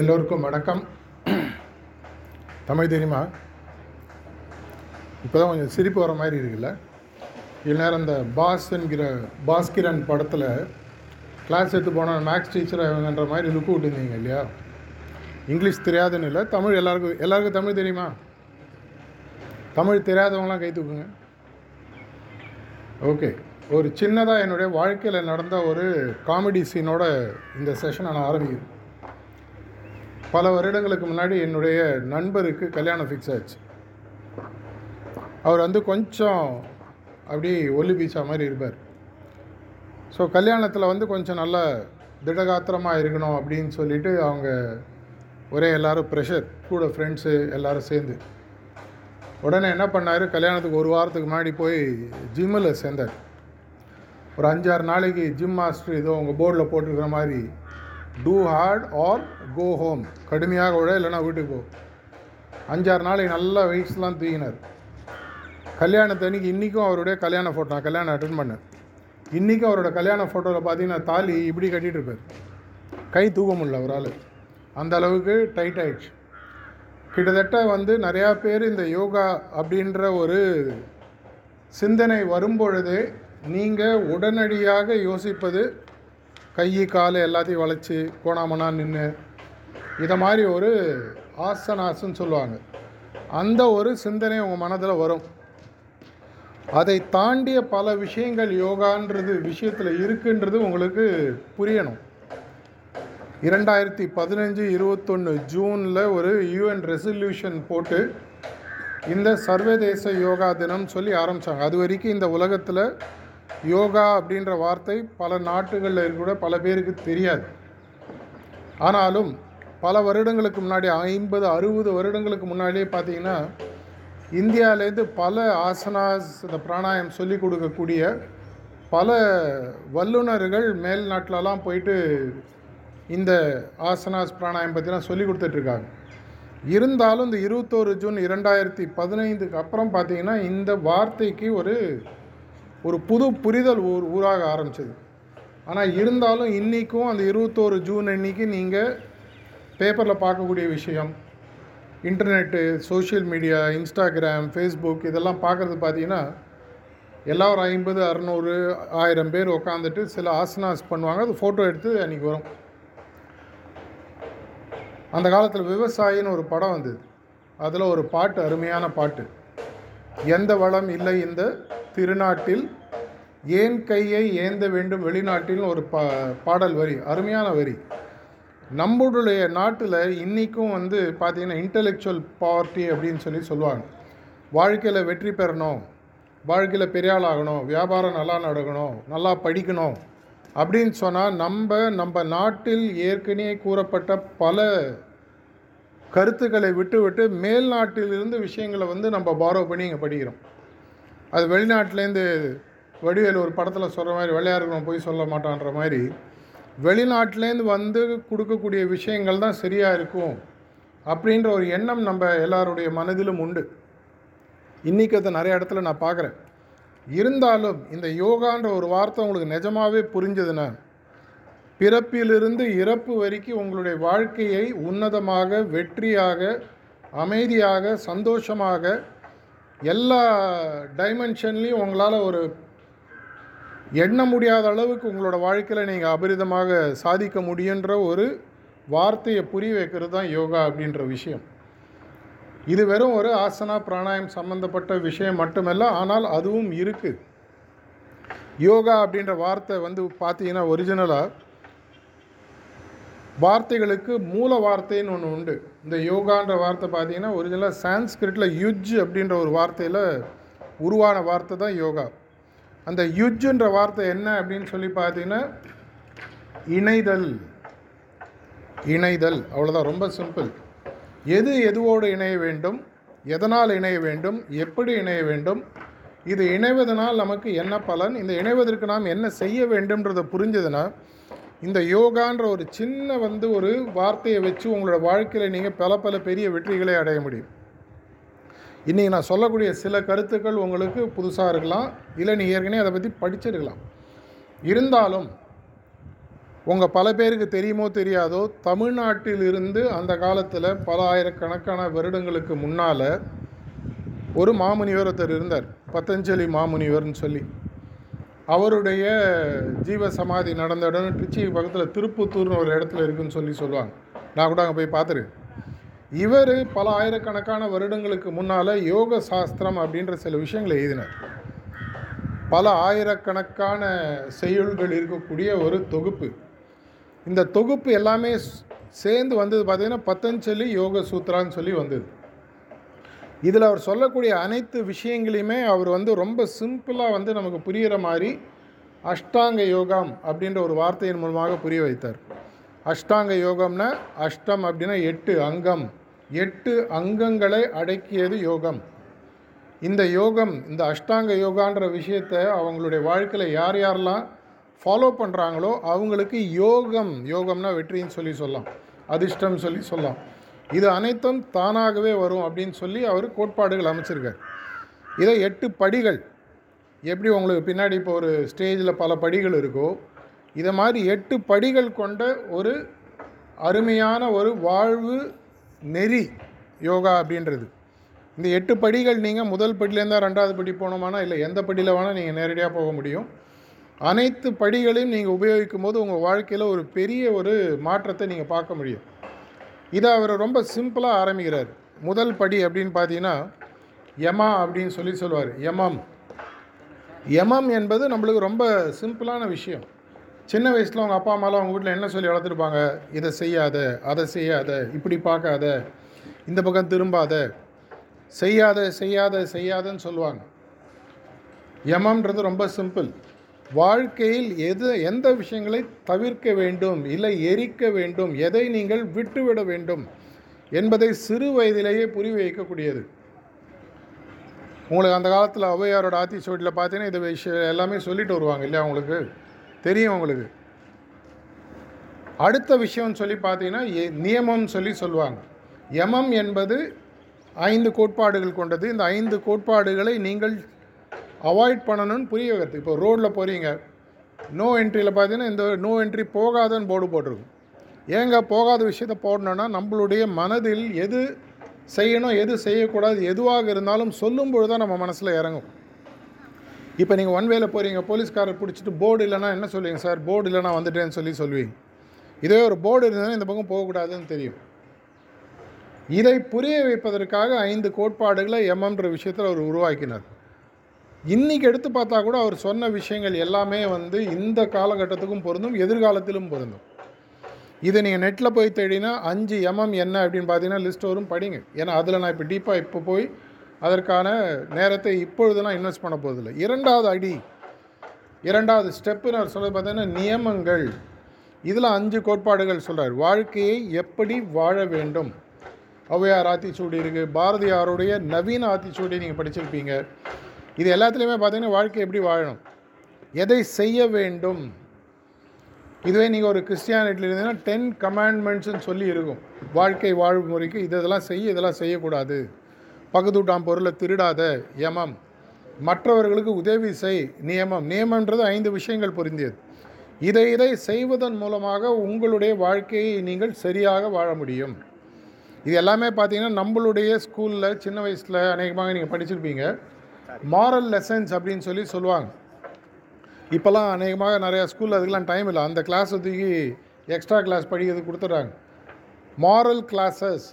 எல்லோருக்கும் வணக்கம். தமிழ் தெரியுமா? இப்போ தான் கொஞ்சம் சிரிப்பு வர மாதிரி இருக்குல்ல? இந்நேரம் இந்த பாஸ் என்கிற பாஸ்கிரன் படத்தில் கிளாஸ் எடுத்து போனால் மேக்ஸ் டீச்சர் இவங்கன்ற மாதிரி லுக்கு விட்டுருந்தீங்க இல்லையா? இங்கிலீஷ் தெரியாதுன்னு இல்லை தமிழ் எல்லாருக்கும் எல்லாருக்கும் தமிழ் தெரியுமா? தமிழ் தெரியாதவங்களாம் கை தூக்குங்க. ஓகே ஒரு சின்னதாக என்னுடைய வாழ்க்கையில் நடந்த ஒரு காமெடி சீனோட இந்த செஷனை நான் ஆரம்பிக்கிறேன். பல வருடங்களுக்கு முன்னாடி என்னுடைய நண்பருக்கு கல்யாணம் ஃபிக்ஸ் ஆச்சு. அவர் வந்து கொஞ்சம் அப்படி ஒல்லி பீச்சா மாதிரி இருப்பார். ஸோ கல்யாணத்தில் வந்து கொஞ்சம் நல்ல திடகாத்திரமாக இருக்கணும் அப்படின்னு சொல்லிட்டு அவங்க ஒரே எல்லாரும் ப்ரெஷர் கூட ஃப்ரெண்ட்ஸு எல்லோரும் சேர்ந்து. உடனே என்ன பண்ணார்? கல்யாணத்துக்கு ஒரு வாரத்துக்கு முன்னாடி போய் ஜிம்மில் சேர்ந்தார். ஒரு அஞ்சாறு நாளைக்கு ஜிம் மாஸ்டர் ஏதோ உங்கள் போர்டில் போட்டிருக்கிற மாதிரி do hard or go home கடுமையாக விட இல்லைன்னா வீட்டுக்கு போ. அஞ்சாறு நாளைக்கு நல்லா வெயிட்ஸ்லாம் தூக்கினார். கல்யாணத்தன்னைக்கு இன்றைக்கும் அவருடைய கல்யாண ஃபோட்டோ நான் கல்யாணம் அட்டன் பண்ணேன். இன்றைக்கும் அவரோட கல்யாண ஃபோட்டோவில் பார்த்தீங்கன்னா தாலி இப்படி கட்டிகிட்டு இருப்பார் கை தூக்க முடியல அவரால். அந்த அளவுக்கு டைட் ஆயிடுச்சு. கிட்டத்தட்ட வந்து நிறையா பேர் இந்த யோகா அப்படின்ற ஒரு சிந்தனை வரும்பொழுதே நீங்கள் உடனடியாக யோசிப்பது கை கால் எல்லாத்தையும் வளைச்சி கோணாமனா நின்று இதை மாதிரி ஒரு ஆசனாசுன்னு சொல்லுவாங்க. அந்த ஒரு சிந்தனை உங்கள் மனதில் வரும். அதை தாண்டிய பல விஷயங்கள் யோகான்றது விஷயத்தில் இருக்குன்றது உங்களுக்கு புரியணும். இரண்டாயிரத்தி பதினஞ்சு இருபத்தொன்று ஜூனில் ஒரு யூஎன் ரெசல்யூஷன் போட்டு இந்த சர்வதேச யோகா தினம் சொல்லி ஆரம்பித்தாங்க அது வரைக்கும் இந்த உலகத்தில் யோகா அப்படின்ற வார்த்தை பல நாட்டுகளில் கூட பல பேருக்கு தெரியாது. ஆனாலும் பல வருடங்களுக்கு முன்னாடி ஐம்பது அறுபது வருடங்களுக்கு முன்னாடியே பார்த்தீங்கன்னா இந்தியாவிலேருந்து பல ஆசனாஸ் இந்த பிராணாயம் சொல்லி கொடுக்கக்கூடிய பல வல்லுநர்கள் மேல் நாட்டிலலாம் போயிட்டு இந்த ஆசனாஸ் பிராணாயம் பற்றிலாம் சொல்லி கொடுத்துட்ருக்காங்க. இருந்தாலும் இந்த இருபத்தோரு ஜூன் இரண்டாயிரத்தி பதினைந்துக்கு அப்புறம் பார்த்தீங்கன்னா இந்த வார்த்தைக்கு ஒரு ஒரு புது புரிதல் ஊர் ஊராக ஆரம்பிச்சது. ஆனால் இருந்தாலும் இன்றைக்கும் அந்த இருபத்தோரு ஜூன் அன்னைக்கு நீங்கள் பேப்பரில் பார்க்கக்கூடிய விஷயம் internet social media Instagram Facebook இதெல்லாம் பார்க்குறது பார்த்தீங்கன்னா எல்லாம் ஒரு ஐம்பது அறநூறு ஆயிரம் பேர் உட்காந்துட்டு சில ஆசனாஸ் பண்ணுவாங்க. அது ஃபோட்டோ எடுத்து அன்றைக்கி வரும். அந்த காலத்தில் விவசாயின்னு ஒரு படம் வந்தது. அதில் ஒரு பாட்டு அருமையான பாட்டு. எந்த வளம் இல்லை இந்த திருநாட்டில் ஏன் கையை ஏந்த வேண்டும்? வெளிநாட்டில் ஒரு பா பாடல் வரி அருமையான வரி. நம்மளுடைய நாட்டில் இன்றைக்கும் வந்து பார்த்திங்கன்னா இன்டலெக்சுவல் பார்ட்டி அப்படின்னு சொல்லி சொல்லுவாங்க. வாழ்க்கையில் வெற்றி பெறணும் வாழ்க்கையில் பெரிய ஆகணும் வியாபாரம் நல்லா நடக்கணும் நல்லா படிக்கணும் அப்படின்னு சொன்னால் நம்ம நம்ம நாட்டில் ஏற்கனவே கூறப்பட்ட பல கருத்துக்களை விட்டுவிட்டு மேல் நாட்டிலிருந்து விஷயங்களை வந்து நம்ம பாரோ பண்ணி இங்கே படிக்கிறோம். அது வெளிநாட்டிலேருந்து வடிவேல் ஒரு படத்தில் சொல்கிற மாதிரி விளையாடுறவன் போய் சொல்ல மாட்டான்ற மாதிரி வெளிநாட்டிலேருந்து வந்து கொடுக்கக்கூடிய விஷயங்கள் தான் சரியாக இருக்கும் அப்படின்ற ஒரு எண்ணம் நம்ம எல்லாருடைய மனதிலும் உண்டு. இன்றைக்கி அதை நிறைய இடத்துல நான் பார்க்குறேன். இருந்தாலும் இந்த யோகான்ற ஒரு வார்த்தை உங்களுக்கு நிஜமாகவே புரிஞ்சதுன்னா பிறப்பிலிருந்து இறப்பு வரைக்கும் உங்களுடைய வாழ்க்கையை உன்னதமாக வெற்றியாக அமைதியாக சந்தோஷமாக எல்லா டைமென்ஷன்லேயும் உங்களால் ஒரு எண்ண முடியாத அளவுக்கு உங்களோட வாழ்க்கையில் நீங்கள் அபரிதமாக சாதிக்க முடியுன்ற ஒரு வார்த்தையை புரிய வைக்கிறது தான் யோகா அப்படின்ற விஷயம். இது வெறும் ஒரு ஆசனா பிராணாயம் சம்மந்தப்பட்ட விஷயம் மட்டுமல்ல ஆனால் அதுவும் இருக்குது யோகா அப்படின்ற வார்த்தை வந்து பார்த்தீங்கன்னா ஒரிஜினலாக வார்த்தைகளுக்கு மூல வார்த்தைன்னு ஒன்று உண்டு. இந்த யோகான்ற வார்த்தை பார்த்தீங்கன்னா ஒரிஜினலாக சான்ஸ்கிரிட்டில் யுஜ் அப்படின்ற ஒரு வார்த்தையில் உருவான வார்த்தை தான் யோகா. அந்த யுஜ்ன்ற வார்த்தை என்ன அப்படின்னு சொல்லி பார்த்தீங்கன்னா இணைதல். இணைதல். அவ்வளோதான் ரொம்ப சிம்பிள் எது எதுவோடு இணைய வேண்டும்? எதனால் இணைய வேண்டும்? எப்படி இணைய வேண்டும்? இது இணைவதனால் நமக்கு என்ன பலன்? இந்த இணைவதற்கு நாம் என்ன செய்ய வேண்டும்ன்றதை புரிஞ்சதுன்னா இந்த யோகான்ற ஒரு சின்ன வந்து ஒரு வார்த்தையை வச்சு உங்களோட வாழ்க்கையில் நீங்கள் பல பல பெரிய வெற்றிகளை அடைய முடியும். இன்றைக்கி நான் சொல்லக்கூடிய சில கருத்துக்கள் உங்களுக்கு புதுசாக இருக்கலாம். இல்லை நீ ஏற்கனவே அதை பற்றி படிச்சிருக்கலாம். இருந்தாலும் உங்கள் பல பேருக்கு தெரியுமோ தெரியாதோ தமிழ்நாட்டிலிருந்து அந்த காலத்தில் பல ஆயிரக்கணக்கான வருடங்களுக்கு முன்னால் ஒரு மாமுனிவர் ஒருத்தர் இருந்தார். பத்தஞ்சலி மாமுனிவர்னு சொல்லி. அவருடைய ஜீவ சமாதி நடந்த இடம் திருச்சி பக்கத்தில் திருப்புத்தூர்னு ஒரு இடத்துல இருக்குன்னு சொல்லி சொல்லுவாங்க. நான் கூட அங்கே போய் பார்த்துருக்கேன் இவர் பல ஆயிரக்கணக்கான வருடங்களுக்கு முன்னால் யோக சாஸ்திரம் அப்படின்ற சில விஷயங்களை எழுதினார். பல ஆயிரக்கணக்கான செய்யுள்கள் இருக்கக்கூடிய ஒரு தொகுப்பு. இந்த தொகுப்பு எல்லாமே சேர்ந்து வந்தது பார்த்திங்கன்னா பத்தஞ்சலி யோக சூத்ரான்னு சொல்லி வந்தது. இதில் அவர் சொல்லக்கூடிய அனைத்து விஷயங்களையுமே அவர் வந்து ரொம்ப சிம்பிளாக வந்து நமக்கு புரிகிற மாதிரி அஷ்டாங்க யோகம் அப்படின்ற ஒரு வார்த்தையின் மூலமாக புரிய வைத்தார். அஷ்டாங்க யோகம்னா அஷ்டம் அப்படின்னா எட்டு அங்கம். எட்டு அங்கங்களை அடக்கியது யோகம். இந்த யோகம் இந்த அஷ்டாங்க யோகான்ற விஷயத்தை அவங்களுடைய வாழ்க்கையில் யார் யாரெல்லாம் ஃபாலோ பண்ணுறாங்களோ அவங்களுக்கு யோகம் யோகம்னா வெற்றின்னு சொல்லி சொல்லலாம். அதிர்ஷ்டம் சொல்லி சொல்லலாம். இது அனைத்தும் தானாகவே வரும் அப்படின்னு சொல்லி அவர் கோட்பாடுகள் அமைச்சிருக்கார். இதை எட்டு படிகள் எப்படி உங்களுக்கு பின்னாடி இப்போ ஒரு ஸ்டேஜில் பல படிகள் இருக்கோ இதை மாதிரி எட்டு படிகள் கொண்ட ஒரு அருமையான ஒரு வாழ்வு நெறி யோகா அப்படின்றது. இந்த எட்டு படிகள் நீங்கள் முதல் படியிலேருந்தா ரெண்டாவது படி போனோமானா இல்லை எந்த படியில் வேணால் நீங்கள் நேரடியாக போக முடியும். அனைத்து படிகளையும் நீங்கள் உபயோகிக்கும் போது உங்கள் வாழ்க்கையில் ஒரு பெரிய ஒரு மாற்றத்தை நீங்கள் பார்க்க முடியும். இதை அவர் ரொம்ப சிம்பிளாக ஆரம்பிக்கிறார். முதல் படி அப்படின்னு பார்த்தீங்கன்னா யமா அப்படின்னு சொல்லி சொல்லுவார். யமம். யமம் என்பது நம்மளுக்கு ரொம்ப சிம்பிளான விஷயம். சின்ன வயசில் அவங்க அப்பா அம்மாலாம் அவங்க வீட்டில் என்ன சொல்லி வளர்த்துருப்பாங்க? இதை செய்யாத அதை செய்யாத இப்படி பார்க்காத இந்த பக்கம் திரும்பாத செய்யாத செய்யாத செய்யாதன்னு சொல்லுவாங்க. யமம்ன்றது ரொம்ப சிம்பிள். வாழ்க்கையில் எது எந்த விஷயங்களை தவிர்க்க வேண்டும் இல்லை எரிக்க வேண்டும் எதை நீங்கள் விட்டுவிட வேண்டும் என்பதை சிறு வயதிலேயே புரி வைக்கக்கூடியது. உங்களுக்கு அந்த காலத்தில் ஔவையாரோட ஆத்திச்சோட்டில் பார்த்தீங்கன்னா இது விஷயம் எல்லாமே சொல்லிட்டு வருவாங்க இல்லையா உங்களுக்கு? தெரியும் உங்களுக்கு. அடுத்த விஷயம்னு சொல்லி பார்த்தீங்கன்னா எ- நியமம்னு சொல்லி சொல்லுவாங்க. யமம் என்பது ஐந்து கோட்பாடுகள் கொண்டது. இந்த ஐந்து கோட்பாடுகளை நீங்கள் அவாய்ட் பண்ணணும்னு புரிய வைக்கிறது இப்போ ரோட்டில் போகிறீங்க நோ என்ட்ரியில் பார்த்தீங்கன்னா இந்த நோ என்ட்ரி போகாதன்னு போர்டு போட்டிருக்கும். ஏங்க போகாத விஷயத்த போடணுன்னா நம்மளுடைய மனதில் எது செய்யணும் எது செய்யக்கூடாது எதுவாக இருந்தாலும் சொல்லும் பொழுது தான் நம்ம மனசில் இறங்கும். இப்போ நீங்கள் ஒன் வேல போகிறீங்க போலீஸ்காரர் பிடிச்சிட்டு போர்டு இல்லைன்னா என்ன சொல்லுவீங்க? சார் போர்டு இல்லைனா வந்துட்டேன்னு சொல்லி சொல்லுவீங்க. இதே ஒரு போர்டு இருந்ததுன்னா இந்த பக்கம் போகக்கூடாதுன்னு தெரியும். இதை புரிய வைப்பதற்காக ஐந்து கோட்பாடுகளை எம்எம்ன்ற விஷயத்தில் அவர் உருவாக்கினார். இன்றைக்கி எடுத்து பார்த்தா கூட அவர் சொன்ன விஷயங்கள் எல்லாமே வந்து இந்த காலகட்டத்துக்கும் பொருந்தும் எதிர்காலத்திலும் பொருந்தும். இதை நீங்கள் நெட்டில் போய் தேடினா அஞ்சு எம்எம் என்ன அப்படின்னு பார்த்தீங்கன்னா லிஸ்ட் வரும் படிங்க. ஏன்னா அதில் நான் இப்போ டீப்பாக இப்போ போய் அதற்கான நேரத்தை இப்பொழுதுலாம் இன்வெஸ்ட் பண்ண போதில்லை இரண்டாவது அடி இரண்டாவது ஸ்டெப்புன்னு அவர் சொல்கிறது பார்த்தீங்கன்னா நியமங்கள். இதில் அஞ்சு கோட்பாடுகள் சொல்கிறார் வாழ்க்கையை எப்படி வாழ வேண்டும்? ஔவையார் ஆத்திச்சூடி இருக்குது பாரதியாருடைய நவீன ஆத்திச்சூடி நீங்கள் படிச்சிருப்பீங்க. இது எல்லாத்துலேயுமே பார்த்தீங்கன்னா வாழ்க்கை எப்படி வாழணும்? எதை செய்ய வேண்டும்? இதுவே நீங்கள் ஒரு கிறிஸ்டியானிட்டியில் இருந்தீங்கன்னா டென் கமாண்ட்மெண்ட்ஸ்னு சொல்லி இருக்கும். வாழ்க்கை வாழ்முறைக்கு இது இதெல்லாம் செய்ய இதெல்லாம் செய்யக்கூடாது. பகுதூட்டாம் பொருளை திருடாத யமம். மற்றவர்களுக்கு உதவி செய் நியமம். நியமன்றது ஐந்து விஷயங்கள் பொருந்தியது. இதை இதை செய்வதன் மூலமாக உங்களுடைய வாழ்க்கையை நீங்கள் சரியாக வாழ முடியும். இது எல்லாமே பார்த்தீங்கன்னா நம்மளுடைய ஸ்கூலில் சின்ன வயசில் அநேகமாக நீங்கள் படிச்சிருப்பீங்க. மாரல் லெசன்ஸ் அப்படின்னு சொல்லி சொல்லுவாங்க. இப்போல்லாம் அநேகமாக நிறையா ஸ்கூலில் அதுக்கெலாம் டைம் இல்லை. அந்த கிளாஸ் தூக்கி எக்ஸ்ட்ரா கிளாஸ் படிக்கிறது கொடுத்துட்றாங்க. மாரல் கிளாஸஸ்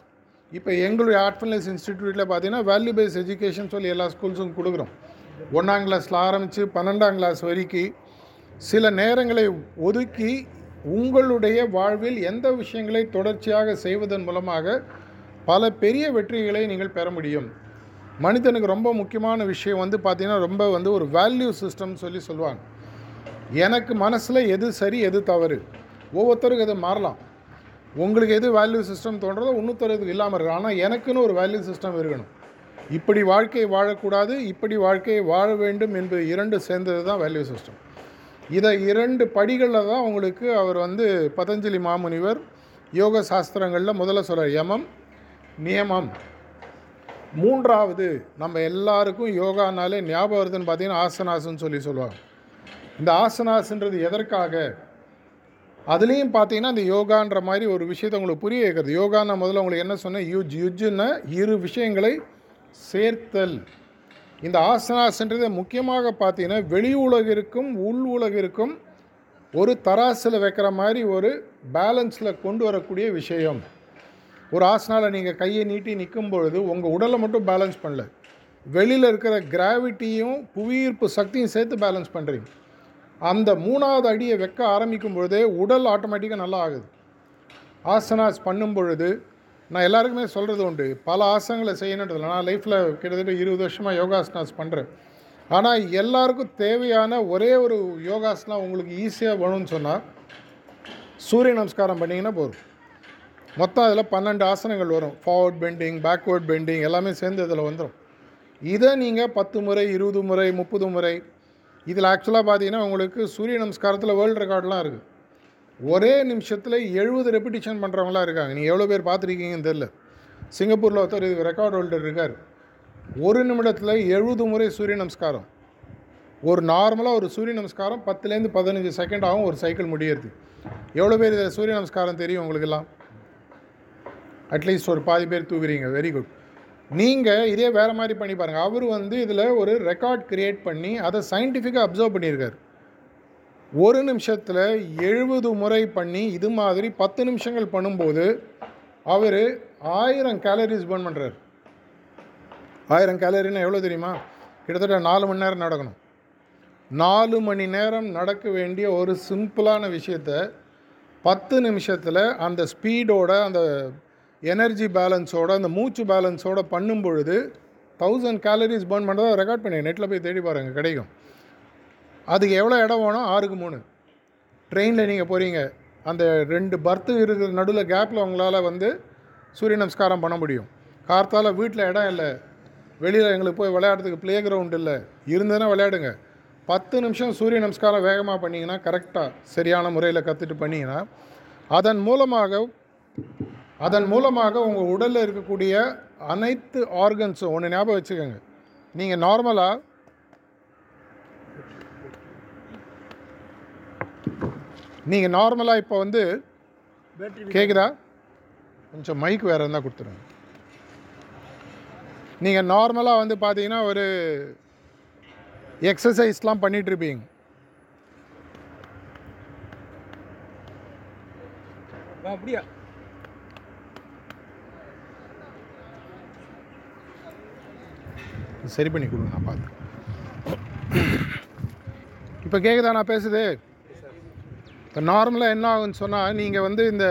இப்போ எங்களுடைய ஆர்ட் இன்ஸ்டிடியூட்டில் பார்த்தீங்கன்னா வேல்யூ பேஸ் எஜுகேஷன் சொல்லி எல்லா ஸ்கூல்ஸும் கொடுக்குறோம். ஒன்றாம் கிளாஸில் ஆரம்பித்து பன்னெண்டாம் கிளாஸ் வரைக்கும் சில நேரங்களை ஒதுக்கி உங்களுடைய வாழ்வில் எந்த விஷயங்களை தொடர்ச்சியாக செய்வதன் மூலமாக பல பெரிய வெற்றிகளை நீங்கள் பெற முடியும். மனிதனுக்கு ரொம்ப முக்கியமான விஷயம் வந்து பார்த்திங்கன்னா ரொம்ப வந்து ஒரு வேல்யூ சிஸ்டம் சொல்லி சொல்லுவாங்க. எனக்கு மனசில் எது சரி எது தவறு? ஒவ்வொருத்தருக்கும் எது மாறலாம். உங்களுக்கு எது வேல்யூ சிஸ்டம் தோன்றதோ இன்னொருத்தருக்கு இல்லாமல் இருக்கு ஆனால் எனக்குன்னு ஒரு வேல்யூ சிஸ்டம் இருக்கணும். இப்படி வாழ்க்கையை வாழக்கூடாது இப்படி வாழ்க்கையை வாழ வேண்டும் என்பது இரண்டு சேர்ந்தது தான் வேல்யூ சிஸ்டம் இதை இரண்டு படிகளில் தான் உங்களுக்கு அவர் வந்து பதஞ்சலி மாமுனிவர் யோக சாஸ்திரங்களில் முதல்ல சொல்கிறார் யமம் நியமம். மூன்றாவது நம்ம எல்லாருக்கும் யோகானாலே ஞாபகம் வருதுன்னு பார்த்தீங்கன்னா ஆசனாஸ்ன்னு சொல்லி சொல்லுவாங்க. இந்த ஆசனாசுன்றது எதற்காக? அதுலேயும் பார்த்தீங்கன்னா அந்த யோகான்ற மாதிரி ஒரு விஷயத்தை உங்களுக்கு புரிய வைக்கிறது. யோகா நான் முதல்ல உங்களுக்கு என்ன சொன்னேன்? யுஜ் யுஜ்ஜுன்னா இரு விஷயங்களை சேர்த்தல். இந்த ஆசனாஸ்ன்றது முக்கியமாக பார்த்தீங்கன்னா வெளி உலகிற்கும் உள் உலகிற்கும் ஒரு தராசில் வைக்கிற மாதிரி ஒரு பேலன்ஸில் கொண்டு வரக்கூடிய விஷயம். ஒரு ஆசனாவில் நீங்கள் கையை நீட்டி நிற்கும் பொழுது உங்கள் உடலை மட்டும் பேலன்ஸ் பண்ணல. வெளியில் இருக்கிற கிராவிட்டியும் புவியீர்ப்பு சக்தியும் சேர்த்து பேலன்ஸ் பண்ணுறீங்க அந்த மூணாவது அடியை வைக்க ஆரம்பிக்கும் பொழுதே உடல் ஆட்டோமேட்டிக்காக நல்லா ஆகுது. ஆசனாஸ் பண்ணும் பொழுது நான் எல்லாருக்குமே சொல்கிறது உண்டு. பல ஆசனங்களை செய்யணுன்றதில்ல நான் லைஃப்பில் கிட்டத்தட்ட இருபது வருஷமாக யோகாசனாஸ் பண்ணுறேன் ஆனால் எல்லாருக்கும் தேவையான ஒரே ஒரு யோகாசனா உங்களுக்கு ஈஸியாக வேணும்னு சொன்னால் சூரிய நமஸ்காரம் பண்ணிங்கன்னா போதும். மொத்தம் அதில் பன்னெண்டு ஆசனங்கள் வரும். ஃபார்வர்ட் பெண்டிங் பேக்வேர்ட் பெண்டிங் எல்லாமே சேர்ந்து இதில் வந்துடும் இதை நீங்கள் பத்து முறை இருபது முறை முப்பது முறை இதில் ஆக்சுவலாக பார்த்தீங்கன்னா உங்களுக்கு சூரிய நமஸ்காரத்தில் வேர்ல்டு ரெக்கார்ட்லாம் இருக்குது ஒரே நிமிஷத்தில் எழுபது ரெப்பிட்டிஷன் பண்ணுறவங்களாம் இருக்காங்க. நீங்கள் எவ்வளோ பேர் பார்த்துருக்கீங்கன்னு தெரில சிங்கப்பூரில் ஒருத்தர் இது ரெக்கார்ட் ஹோல்டர் இருக்கார். ஒரு நிமிடத்தில் எழுபது முறை சூரிய நமஸ்காரம். ஒரு நார்மலாக ஒரு சூரிய நமஸ்காரம் பத்துலேருந்து பதினஞ்சு செகண்ட் ஆகும் ஒரு சைக்கிள் முடியறது. எவ்வளோ பேர் இதில் சூரிய நமஸ்காரம் தெரியும் உங்களுக்கெல்லாம்? அட்லீஸ்ட் ஒரு பாதி பேர் தூக்குறீங்க. வெரி குட் நீங்கள் இதே வேறு மாதிரி பண்ணி பாருங்கள் அவர் வந்து இதில் ஒரு ரெக்கார்ட் க்ரியேட் பண்ணி அதை சயின்டிஃபிக்காக அப்சர்வ் பண்ணியிருக்கார். ஒரு நிமிஷத்தில் எழுபது முறை பண்ணி இது மாதிரி பத்து நிமிஷங்கள் பண்ணும்போது அவர் ஆயிரம் கேலரிஸ் பர்ன் பண்ணுறார் ஆயிரம் கேலரின்னா எவ்வளோ தெரியுமா? கிட்டத்தட்ட நாலு மணி நேரம் நடக்கணும். நாலு மணி நேரம் நடக்க வேண்டிய ஒரு சிம்பிளான விஷயத்த பத்து நிமிஷத்தில் அந்த ஸ்பீடோட அந்த எனர்ஜி பேலன்ஸோட அந்த மூச்சு பேலன்ஸோட பண்ணும் பொழுது தௌசண்ட் கேலரிஸ் பர்ன் பண்ணுறதா ரெக்கார்ட் பண்ணி நெட்டில் போய் தேடி பாருங்கள் கிடைக்கும். அதுக்கு எவ்வளோ இடம் வேணும்? ஆறுக்கு மூணு. ட்ரெயினில் நீங்கள் போகிறீங்க அந்த ரெண்டு பர்த்து இருக்கிற நடுவில் கேப்பில் உங்களால் வந்து சூரிய நமஸ்காரம் பண்ண முடியும். கார்த்தால் வீட்டில் இடம் இல்லை. வெளியில் எங்களுக்கு போய் விளையாடுறதுக்கு ப்ளே கிரவுண்ட் இல்லை. இருந்ததுன்னா விளையாடுங்க. பத்து நிமிஷம் சூரிய நமஸ்காரம் வேகமாக பண்ணிங்கன்னா கரெக்டாக சரியான முறையில் கற்றுட்டு பண்ணிங்கன்னா அதன் மூலமாக அதன் மூலமாக உங்கள் உடலில் இருக்கக்கூடிய அனைத்து ஆர்கன்ஸும் ஒன்று ஞாபகம் வச்சுக்கோங்க. நீங்கள் நார்மலாக நீங்கள் நார்மலாக இப்போ வந்து கேட்குதா கொஞ்சம் மைக் வேறு இருந்தால் கொடுத்துருங்க. நீங்கள் நார்மலாக வந்து பார்த்தீங்கன்னா ஒரு எக்ஸசைஸ்லாம் பண்ணிகிட்ருப்பீங்க அப்படியா? சரி பண்ணி கொடுங்க நான் பார்த்து இப்போ கேட்குதா நான் பேசுது? இப்போ நார்மலாக என்ன ஆகுன்னு சொன்னால் நீங்கள் வந்து இந்த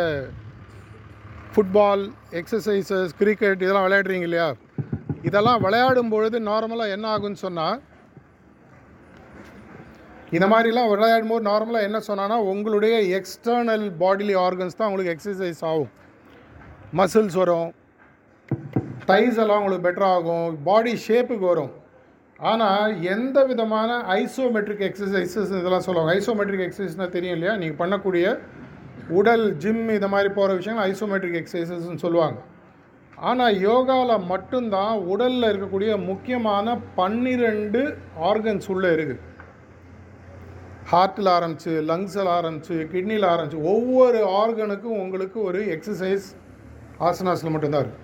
ஃபுட்பால் எக்ஸசைசஸ் கிரிக்கெட் இதெல்லாம் விளையாடுறீங்க இல்லையா? இதெல்லாம் விளையாடும் பொழுது நார்மலாக என்ன ஆகுன்னு சொன்னால் இந்த மாதிரிலாம் விளையாடும் போது நார்மலாக என்ன சொன்னான்னா உங்களுடைய எக்ஸ்டர்னல் பாடிலி ஆர்கன்ஸ் தான் உங்களுக்கு எக்ஸசைஸ் ஆகும். மசில்ஸ் வரும். தைஸ் எல்லாம் உங்களுக்கு பெட்டர் ஆகும். பாடி ஷேப்புக்கு வரும். ஆனால் எந்த விதமான ஐசோமெட்ரிக் எக்ஸசைசஸ் இதெல்லாம் சொல்லுவாங்க. ஐசோமெட்ரிக் எக்ஸசைஸ்னால் தெரியும் இல்லையா? நீங்கள் பண்ணக்கூடிய உடல் ஜிம் இது மாதிரி போகிற விஷயங்கள் ஐசோமெட்ரிக் எக்ஸசைசஸ்ன்னு சொல்லுவாங்க. ஆனால் யோகாவில் மட்டும்தான் உடலில் இருக்கக்கூடிய முக்கியமான பன்னிரெண்டு ஆர்கன்ஸ் உள்ளே இருக்குது ஹார்ட்டில் ஆரம்பிச்சு லங்ஸில் ஆரம்பிச்சு கிட்னியில் ஆரம்பிச்சு ஒவ்வொரு ஆர்கனுக்கும் உங்களுக்கு ஒரு எக்ஸசைஸ் ஆசனாஸில் மட்டும்தான் இருக்குது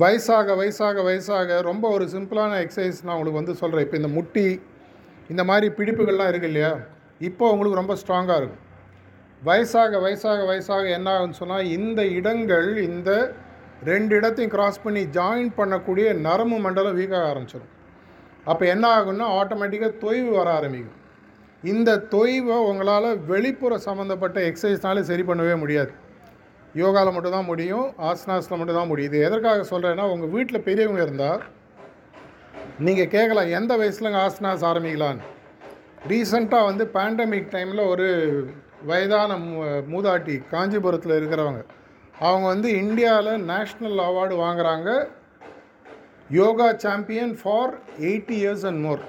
வயசாக வயசாக வயசாக ரொம்ப ஒரு சிம்பிளான எக்ஸசைஸ் நான் உங்களுக்கு வந்து சொல்கிறேன் இப்போ இந்த முட்டி இந்த மாதிரி பிடிப்புகள்லாம் இருக்கு இல்லையா? இப்போ உங்களுக்கு ரொம்ப ஸ்ட்ராங்காக இருக்கும். வயசாக வயசாக வயசாக என்ன ஆகுன்னு சொன்னால் இந்த இடங்கள் இந்த ரெண்டு இடத்தையும் கிராஸ் பண்ணி ஜாயின் பண்ணக்கூடிய நரம்பு மண்டலம் வீக்காக ஆரம்பிச்சிடும் அப்போ என்ன ஆகும்னா ஆட்டோமேட்டிக்காக தொய்வு வர ஆரம்பிக்கும். இந்த தொய்வை உங்களால் வெளிப்புற சம்மந்தப்பட்ட எக்ஸசைஸ்னாலே சரி பண்ணவே முடியாது. யோகாவில் மட்டும்தான் முடியும் ஆசனாஸில் மட்டும்தான் முடியும். இது எதற்காக சொல்கிறேன்னா உங்கள் வீட்டில் பெரியவங்க இருந்தால் நீங்கள் கேட்கலாம் எந்த வயசுலங்க ஆசனாஸ் ஆரம்பிக்கலான்னு ரீசண்டாக வந்து பேண்டமிக் டைமில் ஒரு வயதான மூ- மூதாட்டி காஞ்சிபுரத்தில் இருக்கிறவங்க. அவங்க வந்து இந்தியாவில் நேஷ்னல் அவார்டு வாங்குறாங்க. Yoga champion for eighty years and more